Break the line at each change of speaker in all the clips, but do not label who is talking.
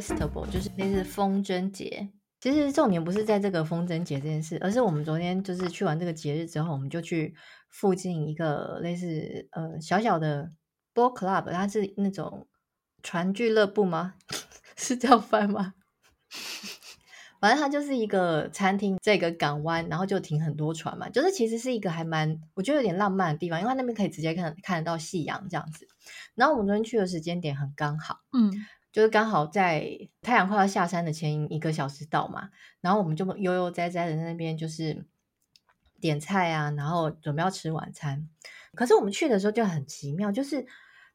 Festival，就是类似风筝节。其实重点不是在这个风筝节这件事，而是我们昨天就是去完这个节日之后，我们就去附近一个类似呃小小的 boat club，它是那种船俱乐部吗？是这样翻吗？反正它就是一个餐厅，这个港湾，然后就停很多船嘛，就是其实是一个还蛮我觉得有点浪漫的地方，因为它那边可以直接看看得到夕阳这样子。然后我们昨天去的时间点很刚好，嗯。就是刚好在太阳快要下山的前一个小时到嘛，然后我们就悠悠哉哉的在那边就是点菜啊，然后准备要吃晚餐。可是我们去的时候就很奇妙，就是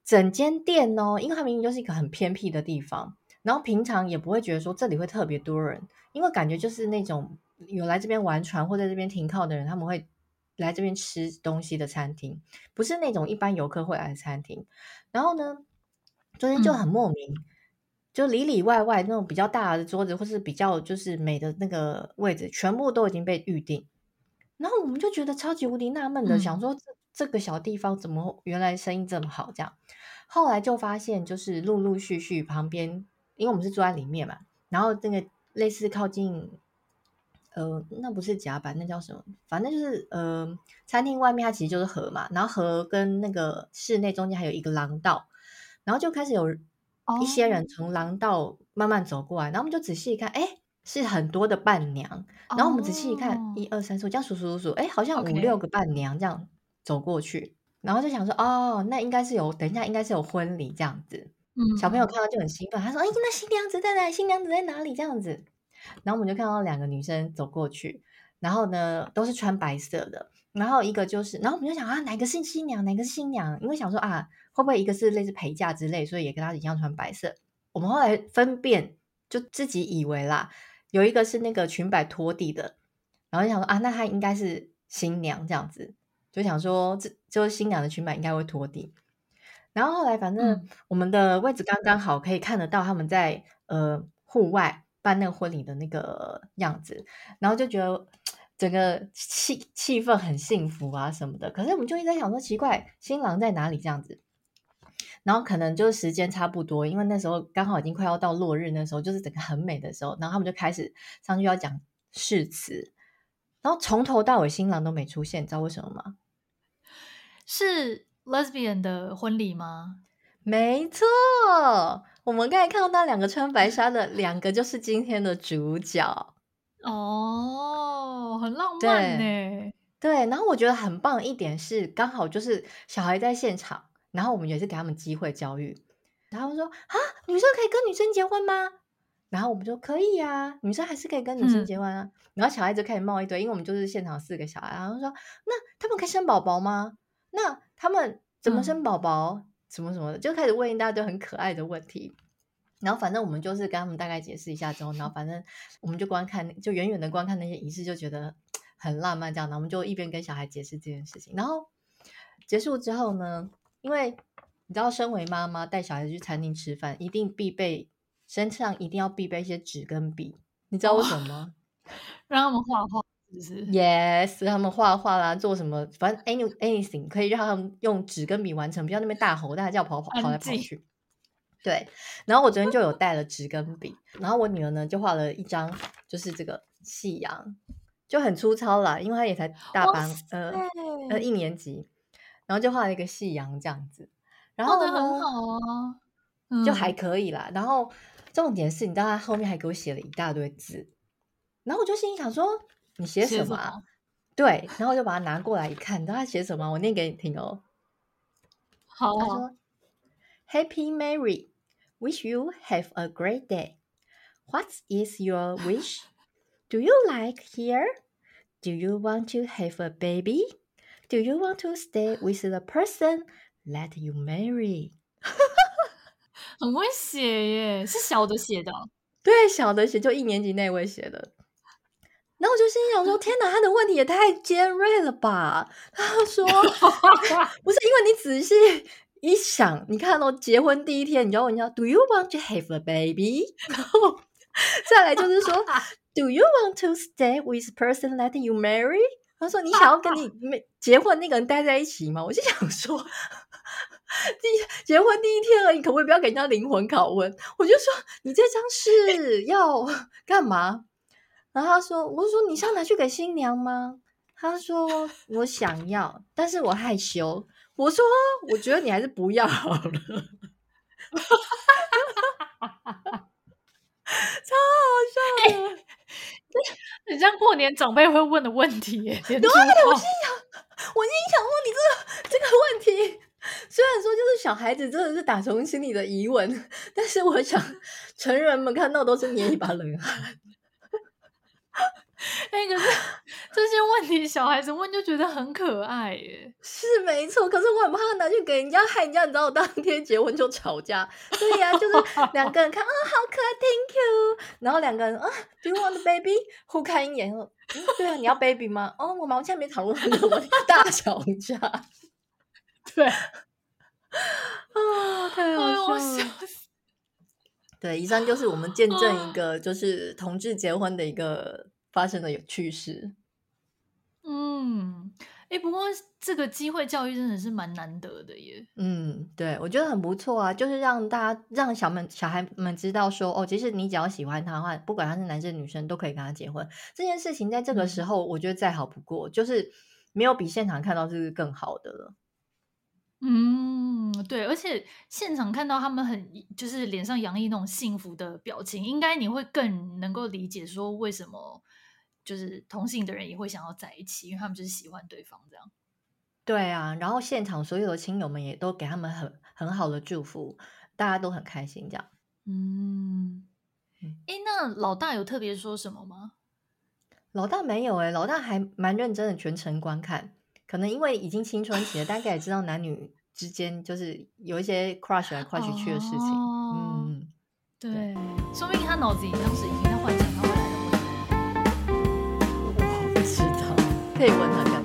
整间店哦，因为它明明就是一个很偏僻的地方，然后平常也不会觉得说这里会特别多人，因为感觉就是那种有来这边玩船或在这边停靠的人，他们会来这边吃东西的餐厅，不是那种一般游客会来的餐厅。然后呢，昨天就很莫名。嗯就里里外外那种比较大的桌子，或是比较就是美的那个位置，全部都已经被预定。然后我们就觉得超级无敌纳闷的，嗯、想说这这个小地方怎么原来生意这么好？这样，后来就发现就是陆陆续续旁边，因为我们是坐在里面嘛，然后那个类似靠近，呃，那不是甲板，那叫什么？反正就是呃，餐厅外面它其实就是河嘛，然后河跟那个室内中间还有一个廊道，然后就开始有。一些人从廊道慢慢走过来，然后我们就仔细一看，哎，是很多的伴娘。然后我们仔细一看，一二三四五，这样数数数数，哎，好像五六个伴娘这样走过去。然后就想说，哦，那应该是有，等一下应该是有婚礼这样子。嗯，小朋友看到就很兴奋，他说，哎，那新娘子在哪？新娘子在哪里？这样子。然后我们就看到两个女生走过去，然后呢，都是穿白色的。然后一个就是，然后我们就想啊，哪个是新娘，哪个是新娘？因为想说啊。会不会一个是类似陪嫁之类，所以也跟她一样穿白色？我们后来分辨，就自己以为啦，有一个是那个裙摆拖地的，然后就想说啊，那她应该是新娘这样子，就想说这就是新娘的裙摆应该会拖地。然后后来反正我们的位置刚刚好，可以看得到他们在呃户外办那个婚礼的那个样子，然后就觉得整个气气氛很幸福啊什么的。可是我们就一直在想说，奇怪，新郎在哪里这样子？然后可能就是时间差不多，因为那时候刚好已经快要到落日，那时候就是整个很美的时候，然后他们就开始上去要讲誓词，然后从头到尾新郎都没出现，你知道为什么吗？
是 lesbian 的婚礼吗？
没错，我们刚才看到那两个穿白纱的两个就是今天的主角
哦，很浪漫呢。
对，然后我觉得很棒一点是刚好就是小孩在现场。然后我们也是给他们机会教育，然后说啊，女生可以跟女生结婚吗？然后我们说可以啊，女生还是可以跟女生结婚啊。嗯、然后小孩子开始冒一堆，因为我们就是现场四个小孩，然后说那他们可以生宝宝吗？那他们怎么生宝宝？嗯、什么什么的，就开始问一大堆很可爱的问题。然后反正我们就是跟他们大概解释一下之后，然后反正我们就观看，就远远的观看那些仪式，就觉得很浪漫这样。然后我们就一边跟小孩解释这件事情，然后结束之后呢？因为你知道，身为妈妈带小孩子去餐厅吃饭，一定必备身上一定要必备一些纸跟笔。你知道为什么吗？
哦、让他们画画
，？Yes，他们画画啦，做什么？反正 any anything 可以让他们用纸跟笔完成，不要那边大吼大叫跑跑跑来跑去。对。然后我昨天就有带了纸跟笔，然后我女儿呢就画了一张，就是这个夕阳，就很粗糙啦，因为她也才大班，呃呃一年级。然后就画了一个夕阳这样子，然
后呢很好啊，嗯、
就还可以啦。然后重点是，你知道她后面还给我写了一大堆字，然后我就心里想说，你写什么？啊？对，然后我就把它拿过来一看，你知道他写什么？我念给你听哦。
好，
他说：“Happy Mary, wish you have a great day. What is your wish? Do you like here? Do you want to have a baby?” Do you want to stay with the person that you marry？
很会写耶，是小的写的，
对，小的写就一年级那位写的。然后我就心想说：天哪，他的问题也太尖锐了吧？他说：不是，因为你仔细 一想，你看到结婚第一天，你就要问人家：Do you want to have a baby？然后再来就是说：Do you want to stay with person that you marry？他说：“你想要跟你 没结婚那个人待在一起吗？”我就想说，第结婚第一天而已，可不可以不要给人家灵魂拷问？我就说你这张是要干嘛？然后他说，我就说你是要拿去给新娘吗？他说我想要，但是我害羞。我说我觉得你还是不要好了。超好笑的，欸、
很像过年长辈会问的问题耶。对，
我心想，我心想问你这个这个问题，虽然说就是小孩子真的是打从心里的疑问，但是我想成人们看到都是捏一把冷汗。
那个是 问题小孩子问就觉得很可爱耶，
是没错。可是我很怕拿去给人家害人家，你知道我当天结婚就吵架。对呀、啊，就是两个人看啊、哦，好可爱，Thank you。然后两个人啊，Do you want baby？互看一眼，嗯，对啊，你要 baby 吗？哦，我们现在没讨论 大吵架。
对，啊，
太好笑了。对，以上就是我们见证一个就是同志结婚的一个。发生的有趣事，
嗯，哎，不过这个机会教育真的是蛮难得的耶。
嗯，对，我觉得很不错啊，就是让大家让小们小孩们知道说，哦，其实你只要喜欢他的话，不管他是男生女生，都可以跟他结婚。这件事情在这个时候，我觉得再好不过，嗯、就是没有比现场看到这是更好的了。
嗯，对，而且现场看到他们很就是脸上洋溢那种幸福的表情，应该你会更能够理解说为什么。就是同性的人也会想要在一起，因为他们就是喜欢对方这样。
对啊，然后现场所有的亲友们也都给他们很很好的祝福，大家都很开心这样。
嗯，哎，那老大有特别说什么吗？
老大没有哎、欸，老大还蛮认真的全程观看，可能因为已经青春期了，大概也知道男女之间就是有一些 crush 来 crush 去的事情。哦、嗯，
对，对说明他脑子里当时已经在幻想
可以问他。